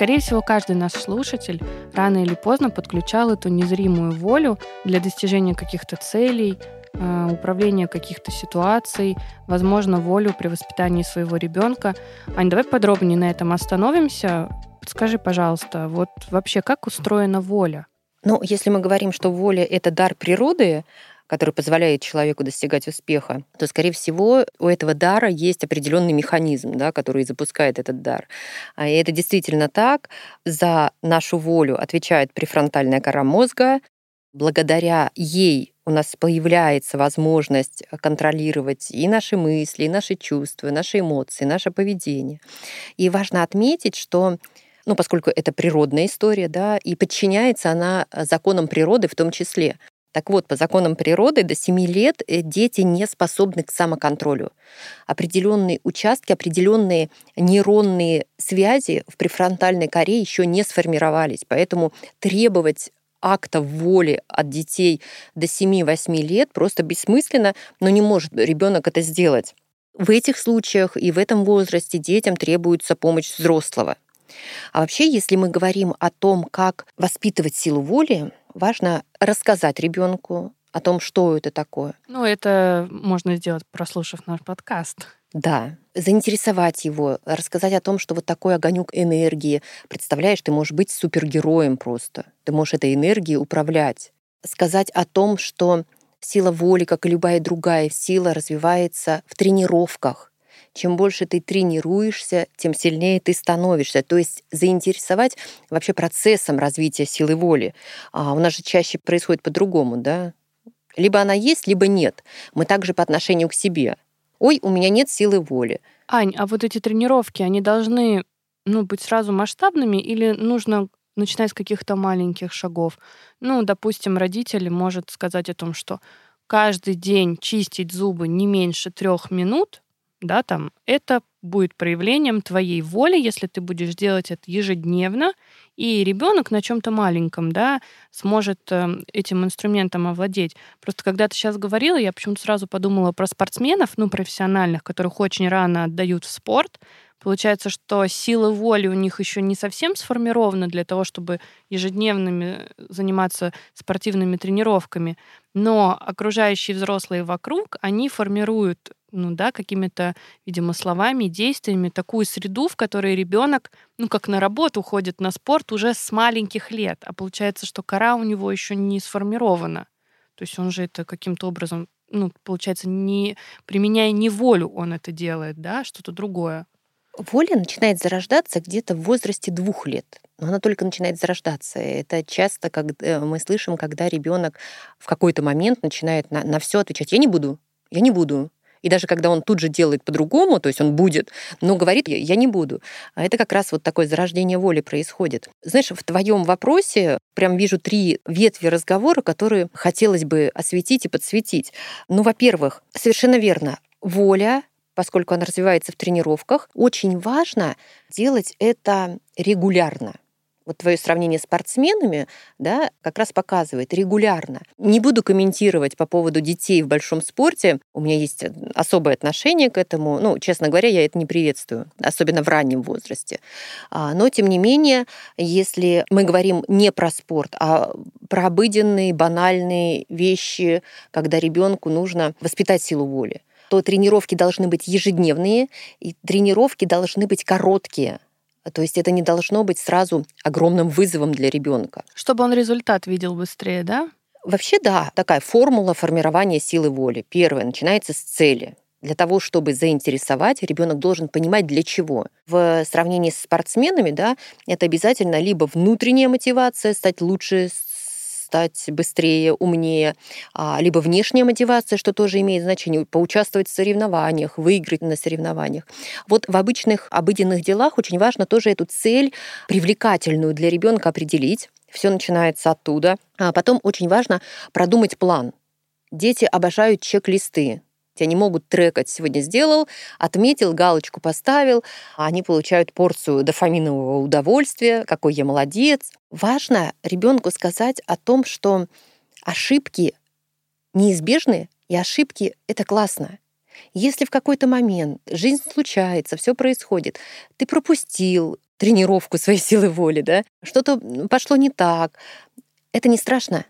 Скорее всего, каждый наш слушатель рано или поздно подключал эту незримую волю для достижения каких-то целей, э, управления каких-то ситуаций, возможно, волю при воспитании своего ребенка. Ань, давай подробнее на этом остановимся. Подскажи, пожалуйста, вот вообще как устроена воля? Ну, если мы говорим, что воля — это дар природы, который позволяет человеку достигать успеха, то, скорее всего, у этого дара есть определенный механизм, да, который запускает этот дар. А, и это действительно так. За нашу волю отвечает префронтальная кора мозга. Благодаря ей у нас появляется возможность контролировать и наши мысли, и наши чувства, наши эмоции, наше поведение. И важно отметить, что ну, поскольку это природная история, да, и подчиняется она законам природы в том числе. Так вот, по законам природы до 7 лет э, дети не способны к самоконтролю. Определенные участки, определенные нейронные связи в префронтальной коре еще не сформировались. Поэтому требовать акта воли от детей до 7-8 лет просто бессмысленно, но не может ребенок это сделать. В этих случаях и в этом возрасте детям требуется помощь взрослого. А вообще, если мы говорим о том, как воспитывать силу воли, важно рассказать ребенку о том, что это такое. Ну, это можно сделать, прослушав наш подкаст. Да, заинтересовать его, рассказать о том, что вот такой огонек энергии, представляешь, ты можешь быть супергероем просто, ты можешь этой энергией управлять. Сказать о том, что сила воли, как и любая другая сила, развивается в тренировках, чем больше ты тренируешься, тем сильнее ты становишься. То есть заинтересовать вообще процессом развития силы воли. А у нас же чаще происходит по-другому, да? Либо она есть, либо нет. Мы также по отношению к себе. Ой, у меня нет силы воли. Ань, а вот эти тренировки, они должны ну, быть сразу масштабными или нужно начинать с каких-то маленьких шагов? Ну, допустим, родитель может сказать о том, что каждый день чистить зубы не меньше трех минут, да, там, это будет проявлением твоей воли, если ты будешь делать это ежедневно, и ребенок на чем-то маленьком, да, сможет э, этим инструментом овладеть. Просто когда ты сейчас говорила, я почему-то сразу подумала про спортсменов, ну, профессиональных, которых очень рано отдают в спорт. Получается, что сила воли у них еще не совсем сформирована для того, чтобы ежедневными заниматься спортивными тренировками, но окружающие взрослые вокруг, они формируют ну да, какими-то, видимо, словами, действиями такую среду, в которой ребенок, ну как на работу ходит на спорт уже с маленьких лет, а получается, что кора у него еще не сформирована. То есть он же это каким-то образом, ну, получается, не применяя не волю, он это делает, да, что-то другое. Воля начинает зарождаться где-то в возрасте двух лет. Но она только начинает зарождаться. Это часто как э, мы слышим, когда ребенок в какой-то момент начинает на, на все отвечать: я не буду, я не буду, и даже когда он тут же делает по-другому, то есть он будет, но говорит, я не буду. А это как раз вот такое зарождение воли происходит. Знаешь, в твоем вопросе прям вижу три ветви разговора, которые хотелось бы осветить и подсветить. Ну, во-первых, совершенно верно, воля поскольку она развивается в тренировках, очень важно делать это регулярно вот твое сравнение с спортсменами, да, как раз показывает регулярно. Не буду комментировать по поводу детей в большом спорте. У меня есть особое отношение к этому. Ну, честно говоря, я это не приветствую, особенно в раннем возрасте. А, но, тем не менее, если мы говорим не про спорт, а про обыденные, банальные вещи, когда ребенку нужно воспитать силу воли, то тренировки должны быть ежедневные, и тренировки должны быть короткие – то есть это не должно быть сразу огромным вызовом для ребенка. Чтобы он результат видел быстрее, да? Вообще, да, такая формула формирования силы воли. Первое начинается с цели. Для того, чтобы заинтересовать, ребенок должен понимать, для чего. В сравнении с спортсменами, да, это обязательно либо внутренняя мотивация стать лучше, стать быстрее, умнее, а, либо внешняя мотивация, что тоже имеет значение, поучаствовать в соревнованиях, выиграть на соревнованиях. Вот в обычных обыденных делах очень важно тоже эту цель привлекательную для ребенка определить. Все начинается оттуда. А потом очень важно продумать план. Дети обожают чек-листы. Они могут трекать «сегодня сделал», отметил, галочку поставил, они получают порцию дофаминового удовольствия, какой я молодец. Важно ребенку сказать о том, что ошибки неизбежны, и ошибки — это классно. Если в какой-то момент жизнь случается, все происходит, ты пропустил тренировку своей силы воли, да, что-то пошло не так, это не страшно.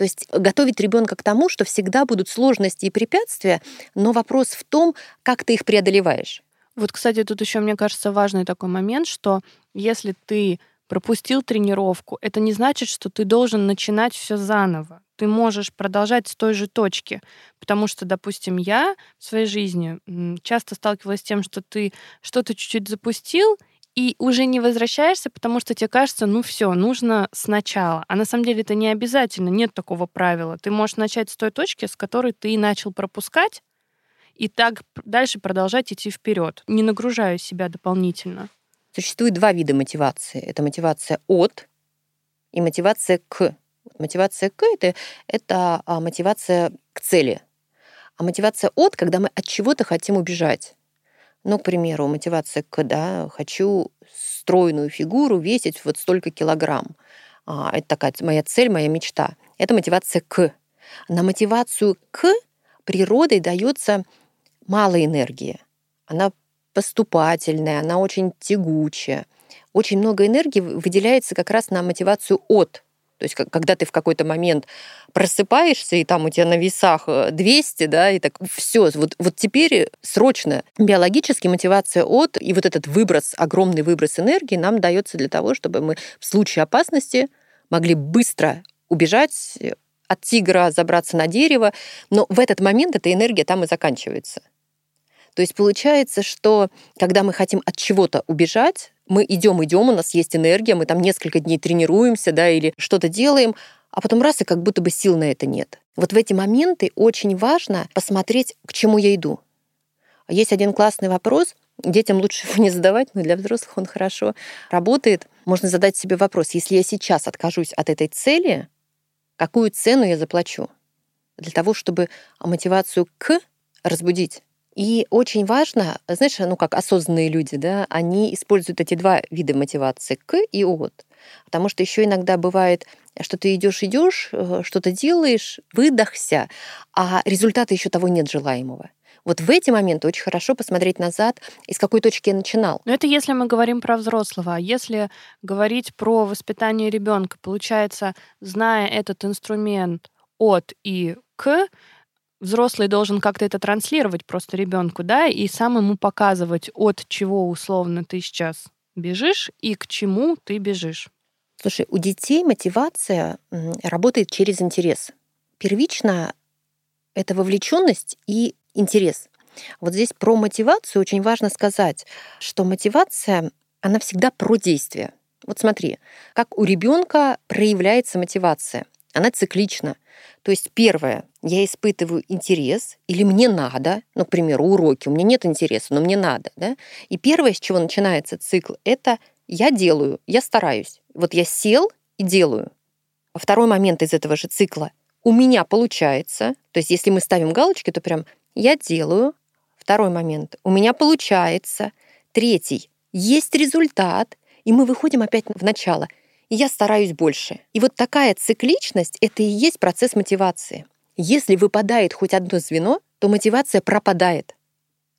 То есть готовить ребенка к тому, что всегда будут сложности и препятствия, но вопрос в том, как ты их преодолеваешь. Вот, кстати, тут еще, мне кажется, важный такой момент, что если ты пропустил тренировку, это не значит, что ты должен начинать все заново. Ты можешь продолжать с той же точки. Потому что, допустим, я в своей жизни часто сталкивалась с тем, что ты что-то чуть-чуть запустил, и уже не возвращаешься, потому что тебе кажется, ну все, нужно сначала. А на самом деле это не обязательно, нет такого правила. Ты можешь начать с той точки, с которой ты начал пропускать, и так дальше продолжать идти вперед, не нагружая себя дополнительно. Существует два вида мотивации. Это мотивация от и мотивация к. Мотивация к это, это а, мотивация к цели. А мотивация от, когда мы от чего-то хотим убежать. Ну, к примеру, мотивация к, да, хочу стройную фигуру весить вот столько килограмм. А, это такая моя цель, моя мечта. Это мотивация к. На мотивацию к природой дается мало энергии. Она поступательная, она очень тягучая. Очень много энергии выделяется как раз на мотивацию от. То есть, когда ты в какой-то момент просыпаешься, и там у тебя на весах 200, э, да, и так все, вот, вот теперь срочно биологически мотивация от, и вот этот выброс, огромный выброс энергии нам дается для того, чтобы мы в случае опасности могли быстро убежать от тигра, забраться на дерево, но в этот момент эта энергия там и заканчивается. То есть получается, что когда мы хотим от чего-то убежать, мы идем, идем, у нас есть энергия, мы там несколько дней тренируемся, да, или что-то делаем, а потом раз, и как будто бы сил на это нет. Вот в эти моменты очень важно посмотреть, к чему я иду. Есть один классный вопрос, детям лучше его не задавать, но для взрослых он хорошо работает. Можно задать себе вопрос, если я сейчас откажусь от этой цели, какую цену я заплачу? Для того, чтобы мотивацию к разбудить. И очень важно, знаешь, ну как осознанные люди, да, они используют эти два вида мотивации к и от. Потому что еще иногда бывает, что ты идешь, идешь, э, что-то делаешь, выдохся, а результата еще того нет желаемого. Вот в эти моменты очень хорошо посмотреть назад, из какой точки я начинал. Но это если мы говорим про взрослого. А если говорить про воспитание ребенка, получается, зная этот инструмент от и к, взрослый должен как-то это транслировать просто ребенку, да, и сам ему показывать, от чего условно ты сейчас бежишь и к чему ты бежишь. Слушай, у детей мотивация работает через интерес. Первично это вовлеченность и интерес. Вот здесь про мотивацию очень важно сказать, что мотивация, она всегда про действие. Вот смотри, как у ребенка проявляется мотивация. Она циклична. То есть первое, я испытываю интерес, или мне надо, ну, к примеру, уроки, у меня нет интереса, но мне надо, да? И первое, с чего начинается цикл, это я делаю, я стараюсь. Вот я сел и делаю. А второй момент из этого же цикла у меня получается, то есть если мы ставим галочки, то прям я делаю. Второй момент у меня получается. Третий есть результат, и мы выходим опять в начало – и я стараюсь больше. И вот такая цикличность — это и есть процесс мотивации. Если выпадает хоть одно звено, то мотивация пропадает.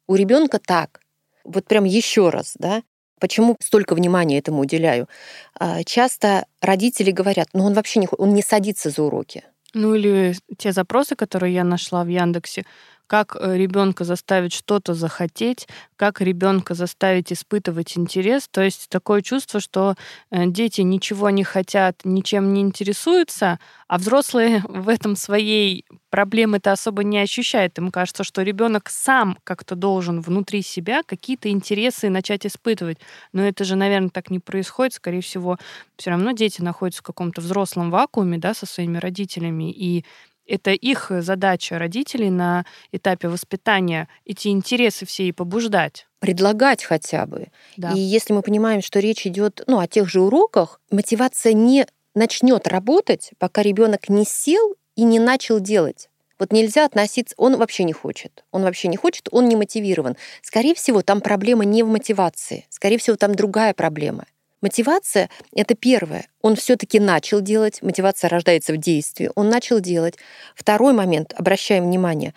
У ребенка так. Вот прям еще раз, да, Почему столько внимания этому уделяю? А, часто родители говорят, ну он вообще не, он не садится за уроки. Ну или те запросы, которые я нашла в Яндексе, как э, ребенка заставить что-то захотеть, как ребенка заставить испытывать интерес. То есть такое чувство, что э, дети ничего не хотят, ничем не интересуются, а взрослые в этом своей проблемы-то особо не ощущают. Им кажется, что ребенок сам как-то должен внутри себя какие-то интересы начать испытывать. Но это же, наверное, так не происходит. Скорее всего, все равно дети находятся в каком-то взрослом вакууме да, со своими родителями, и это их задача родителей на этапе воспитания эти интересы все и побуждать. Предлагать хотя бы. Да. И если мы понимаем, что речь идет ну, о тех же уроках, мотивация не начнет работать, пока ребенок не сел и не начал делать. Вот нельзя относиться, он вообще не хочет. Он вообще не хочет, он не мотивирован. Скорее всего, там проблема не в мотивации. Скорее всего, там другая проблема. Мотивация — это первое. Он все таки начал делать, мотивация рождается в действии, он начал делать. Второй момент, обращаем внимание,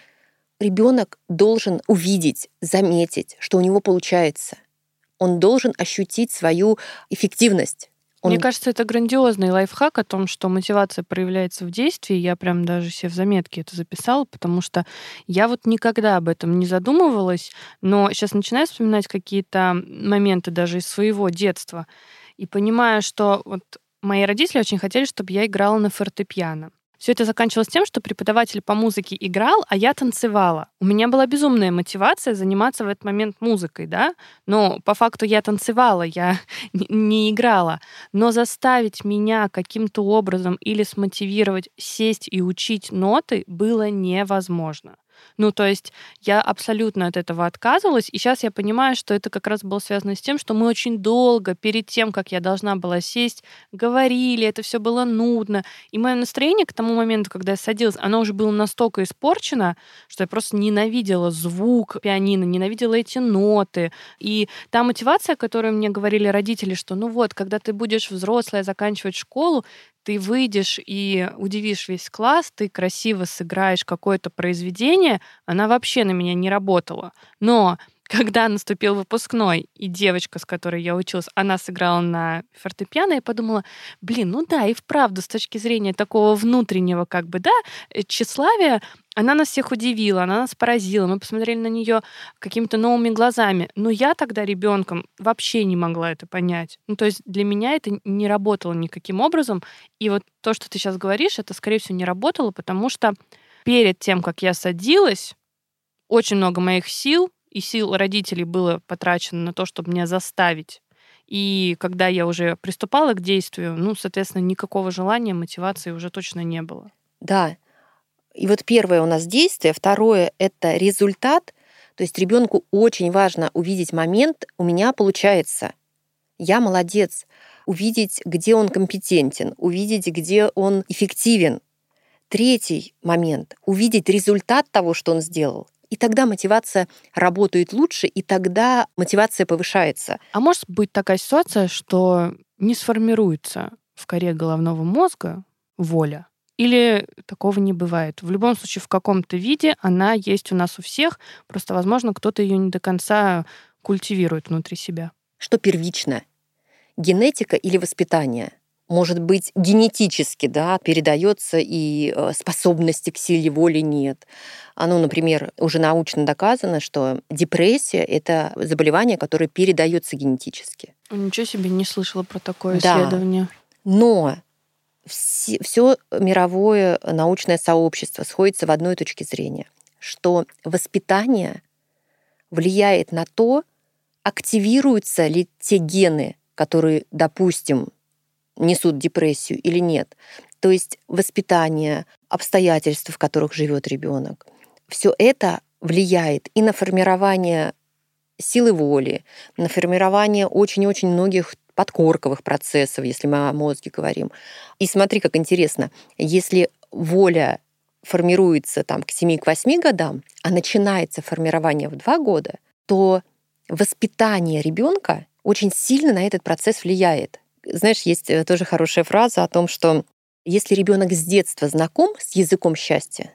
ребенок должен увидеть, заметить, что у него получается. Он должен ощутить свою эффективность. Он... Мне кажется, это грандиозный лайфхак о том, что мотивация проявляется в действии. Я прям даже себе в заметке это записала, потому что я вот никогда об этом не задумывалась, но сейчас начинаю вспоминать какие-то моменты даже из своего детства и понимаю, что вот мои родители очень хотели, чтобы я играла на фортепиано. Все это заканчивалось тем, что преподаватель по музыке играл, а я танцевала. У меня была безумная мотивация заниматься в этот момент музыкой, да, но по факту я танцевала, я не играла. Но заставить меня каким-то образом или смотивировать сесть и учить ноты было невозможно. Ну, то есть я абсолютно от этого отказывалась, и сейчас я понимаю, что это как раз было связано с тем, что мы очень долго перед тем, как я должна была сесть, говорили, это все было нудно, и мое настроение к тому моменту, когда я садилась, оно уже было настолько испорчено, что я просто ненавидела звук пианино, ненавидела эти ноты, и та мотивация, которую мне говорили родители, что ну вот, когда ты будешь взрослая, заканчивать школу, ты выйдешь и удивишь весь класс, ты красиво сыграешь какое-то произведение, она вообще на меня не работала. Но когда наступил выпускной, и девочка, с которой я училась, она сыграла на фортепиано, я подумала, блин, ну да, и вправду, с точки зрения такого внутреннего, как бы, да, э, тщеславия, она нас всех удивила, она нас поразила, мы посмотрели на нее какими-то новыми глазами. Но я тогда ребенком вообще не могла это понять. Ну, то есть для меня это не работало никаким образом. И вот то, что ты сейчас говоришь, это, скорее всего, не работало, потому что перед тем, как я садилась, очень много моих сил и сил родителей было потрачено на то, чтобы меня заставить. И когда я уже приступала к действию, ну, соответственно, никакого желания, мотивации уже точно не было. Да. И вот первое у нас действие, второе это результат. То есть ребенку очень важно увидеть момент, у меня получается, я молодец, увидеть, где он компетентен, увидеть, где он эффективен. Третий момент — увидеть результат того, что он сделал. И тогда мотивация работает лучше, и тогда мотивация повышается. А может быть такая ситуация, что не сформируется в коре головного мозга воля? Или такого не бывает? В любом случае, в каком-то виде она есть у нас у всех, просто, возможно, кто-то ее не до конца культивирует внутри себя. Что первично? Генетика или воспитание? Может быть, генетически да, передается и э, способности к силе воли нет. А, ну, например, уже научно доказано, что депрессия — это заболевание, которое передается генетически. Ничего себе, не слышала про такое да. исследование. Но все, все мировое научное сообщество сходится в одной точке зрения, что воспитание влияет на то, активируются ли те гены, которые, допустим, несут депрессию или нет. То есть воспитание, обстоятельства, в которых живет ребенок. Все это влияет и на формирование силы воли, на формирование очень-очень многих подкорковых процессов, если мы о мозге говорим. И смотри, как интересно, если воля формируется там к 7-8 годам, а начинается формирование в 2 года, то воспитание ребенка очень сильно на этот процесс влияет. Знаешь, есть э, тоже хорошая фраза о том, что если ребенок с детства знаком с языком счастья,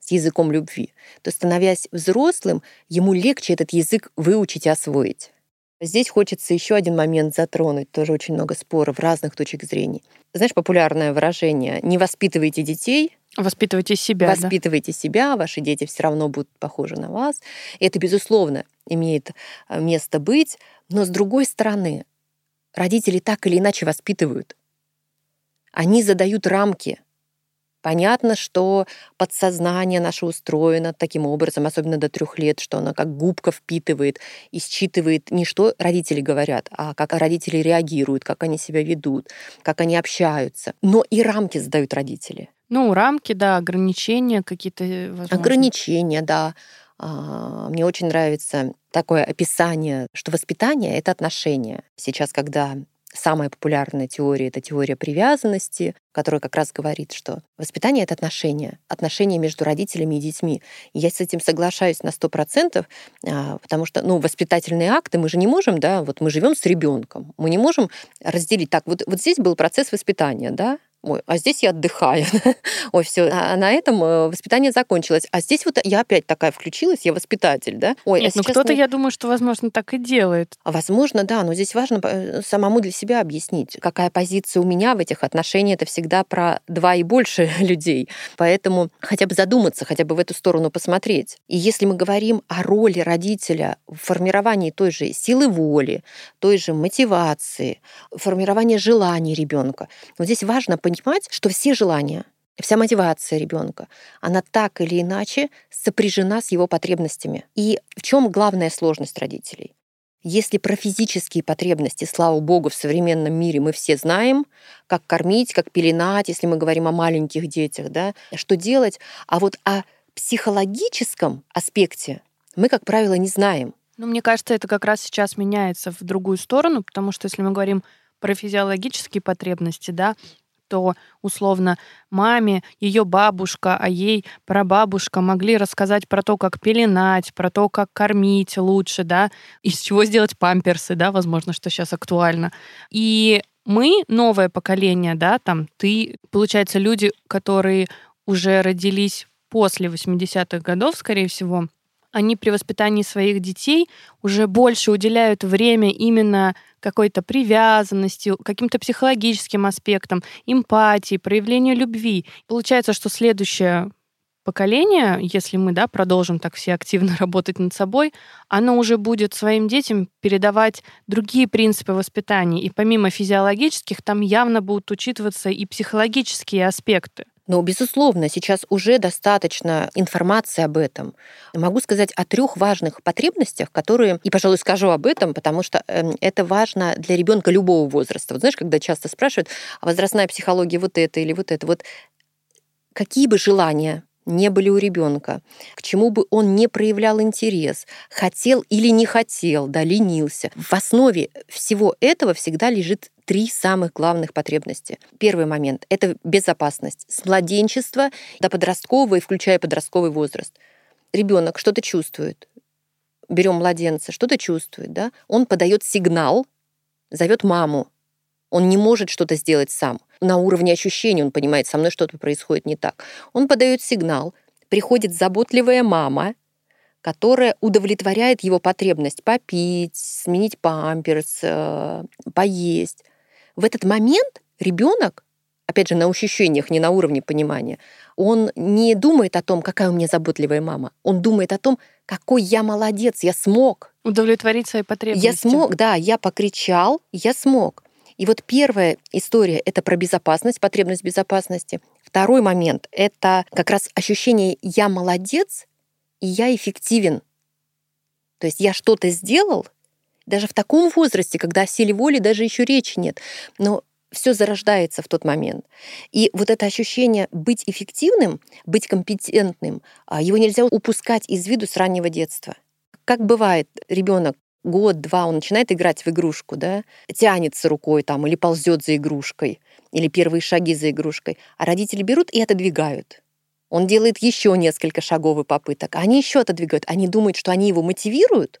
с языком любви, то, становясь взрослым, ему легче этот язык выучить и освоить. Здесь хочется еще один момент затронуть, тоже очень много споров разных точек зрения. Знаешь, популярное выражение «не воспитывайте детей», Воспитывайте себя. Воспитывайте да? себя, ваши дети все равно будут похожи на вас. Это, безусловно, имеет э, место быть. Но с другой стороны, родители так или иначе воспитывают. Они задают рамки. Понятно, что подсознание наше устроено таким образом, особенно до трех лет, что оно как губка впитывает и считывает не что родители говорят, а как родители реагируют, как они себя ведут, как они общаются. Но и рамки задают родители. Ну, рамки, да, ограничения какие-то, возможно. Ограничения, да. А, мне очень нравится такое описание, что воспитание — это отношения. Сейчас, когда Самая популярная теория — это теория привязанности, которая как раз говорит, что воспитание — это отношения, отношения между родителями и детьми. Я с этим соглашаюсь на сто процентов, а, потому что, ну, воспитательные акты мы же не можем, да, вот мы живем с ребенком, мы не можем разделить так. Вот, вот здесь был процесс воспитания, да, Ой, а здесь я отдыхаю. Ой, все, а, а на этом э, воспитание закончилось. А здесь вот я опять такая включилась, я воспитатель, да? Ой, а Нет, а ну кто-то, мы... я думаю, что, возможно, так и делает. Возможно, да, но здесь важно э, самому для себя объяснить, какая позиция у меня в этих отношениях. Это всегда про два и больше людей. Поэтому хотя бы задуматься, хотя бы в эту сторону посмотреть. И если мы говорим о роли родителя в формировании той же силы воли, той же мотивации, формировании желаний ребенка, вот здесь важно понимать, понимать, что все желания, вся мотивация ребенка, она так или иначе сопряжена с его потребностями. И в чем главная сложность родителей? Если про физические потребности, слава богу, в современном мире мы все знаем, как кормить, как пеленать, если мы говорим о маленьких детях, да, что делать, а вот о психологическом аспекте мы, как правило, не знаем. Ну, мне кажется, это как раз сейчас меняется в другую сторону, потому что если мы говорим про физиологические потребности, да, то условно маме ее бабушка, а ей прабабушка могли рассказать про то, как пеленать, про то, как кормить лучше, да, из чего сделать памперсы, да, возможно, что сейчас актуально. И мы, новое поколение, да, там ты, получается, люди, которые уже родились после 80-х годов, скорее всего, они при воспитании своих детей уже больше уделяют время именно какой-то привязанности, каким-то психологическим аспектам, эмпатии, проявлению любви. Получается, что следующее поколение, если мы да, продолжим так все активно работать над собой, оно уже будет своим детям передавать другие принципы воспитания. И помимо физиологических, там явно будут учитываться и психологические аспекты. Но, безусловно, сейчас уже достаточно информации об этом. Могу сказать о трех важных потребностях, которые, и, пожалуй, скажу об этом, потому что эм, это важно для ребенка любого возраста. Вот знаешь, когда часто спрашивают, а возрастная психология вот это или вот это, вот какие бы желания не были у ребенка, к чему бы он не проявлял интерес, хотел или не хотел, да, ленился. В основе всего этого всегда лежит три самых главных потребности. Первый момент — это безопасность. С младенчества до подросткового и включая подростковый возраст. Ребенок что-то чувствует. Берем младенца, что-то чувствует, да? Он подает сигнал, зовет маму. Он не может что-то сделать сам на уровне ощущений он понимает, со мной что-то происходит не так. Он подает сигнал, приходит заботливая мама, которая удовлетворяет его потребность попить, сменить памперс, э, поесть. В этот момент ребенок, опять же, на ощущениях, не на уровне понимания, он не думает о том, какая у меня заботливая мама. Он думает о том, какой я молодец, я смог. Удовлетворить свои потребности. Я смог, да, я покричал, я смог. И вот первая история — это про безопасность, потребность безопасности. Второй момент — это как раз ощущение «я молодец» и «я эффективен». То есть я что-то сделал, даже в таком возрасте, когда о силе воли даже еще речи нет, но все зарождается в тот момент. И вот это ощущение быть эффективным, быть компетентным, а, его нельзя упускать из виду с раннего детства. Как бывает, ребенок год-два он начинает играть в игрушку, да, тянется рукой там или ползет за игрушкой, или первые шаги за игрушкой, а родители берут и отодвигают. Он делает еще несколько шагов и попыток, а они еще отодвигают. Они думают, что они его мотивируют,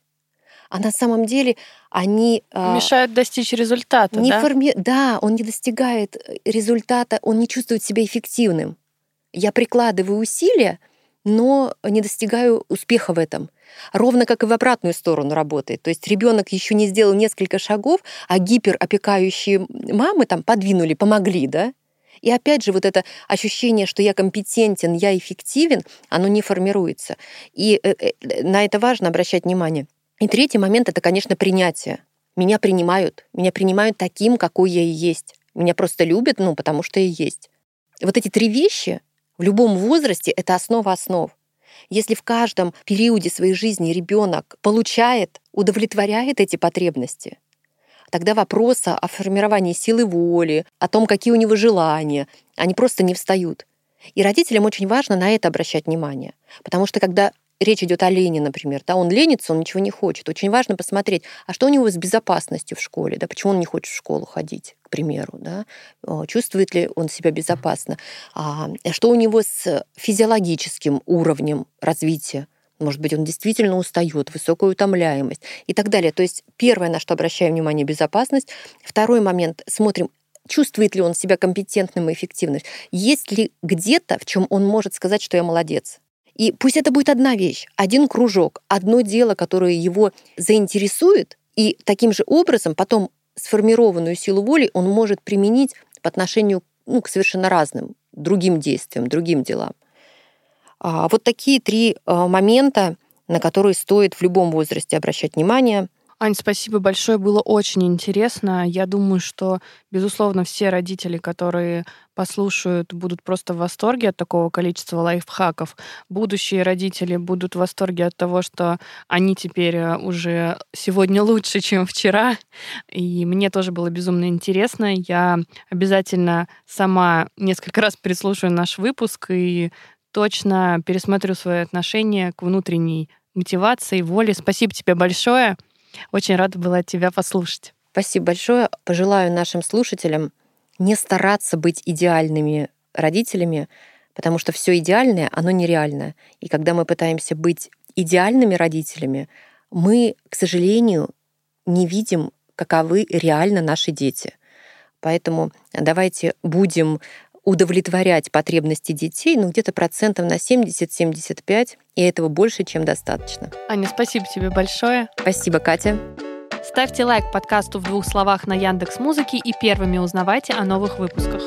а на самом деле они... А, Мешают достичь результата, не да? Форми... Да, он не достигает результата, он не чувствует себя эффективным. Я прикладываю усилия, но не достигаю успеха в этом. Ровно как и в обратную сторону работает. То есть ребенок еще не сделал несколько шагов, а гиперопекающие мамы там подвинули, помогли, да? И опять же, вот это ощущение, что я компетентен, я эффективен, оно не формируется. И э, э, на это важно обращать внимание. И третий момент — это, конечно, принятие. Меня принимают. Меня принимают таким, какой я и есть. Меня просто любят, ну, потому что я есть. Вот эти три вещи в любом возрасте это основа основ. Если в каждом периоде своей жизни ребенок получает, удовлетворяет эти потребности, тогда вопроса о формировании силы воли, о том, какие у него желания, они просто не встают. И родителям очень важно на это обращать внимание. Потому что когда речь идет о Лене, например, да, он ленится, он ничего не хочет. Очень важно посмотреть, а что у него с безопасностью в школе, да, почему он не хочет в школу ходить, к примеру, да, чувствует ли он себя безопасно, а что у него с физиологическим уровнем развития, может быть, он действительно устает, высокая утомляемость и так далее. То есть первое, на что обращаем внимание, безопасность. Второй момент, смотрим, чувствует ли он себя компетентным и эффективным, есть ли где-то, в чем он может сказать, что я молодец. И пусть это будет одна вещь, один кружок, одно дело, которое его заинтересует, и таким же образом потом сформированную силу воли он может применить по отношению ну, к совершенно разным другим действиям, другим делам. А вот такие три а, момента, на которые стоит в любом возрасте обращать внимание – Ань, спасибо большое, было очень интересно. Я думаю, что, безусловно, все родители, которые послушают, будут просто в восторге от такого количества лайфхаков. Будущие родители будут в восторге от того, что они теперь э, уже сегодня лучше, чем вчера. И мне тоже было безумно интересно. Я обязательно сама несколько раз переслушаю наш выпуск и точно пересмотрю свое отношение к внутренней мотивации, воле. Спасибо тебе большое. Очень рада была тебя послушать. Спасибо большое. Пожелаю нашим слушателям не стараться быть идеальными родителями, потому что все идеальное, оно нереально. И когда мы пытаемся быть идеальными родителями, мы, к сожалению, не видим, каковы реально наши дети. Поэтому давайте будем удовлетворять потребности детей, ну, где-то процентов на 70-75, и этого больше, чем достаточно. Аня, спасибо тебе большое. Спасибо, Катя. Ставьте лайк подкасту в двух словах на Яндекс Музыке и первыми узнавайте о новых выпусках.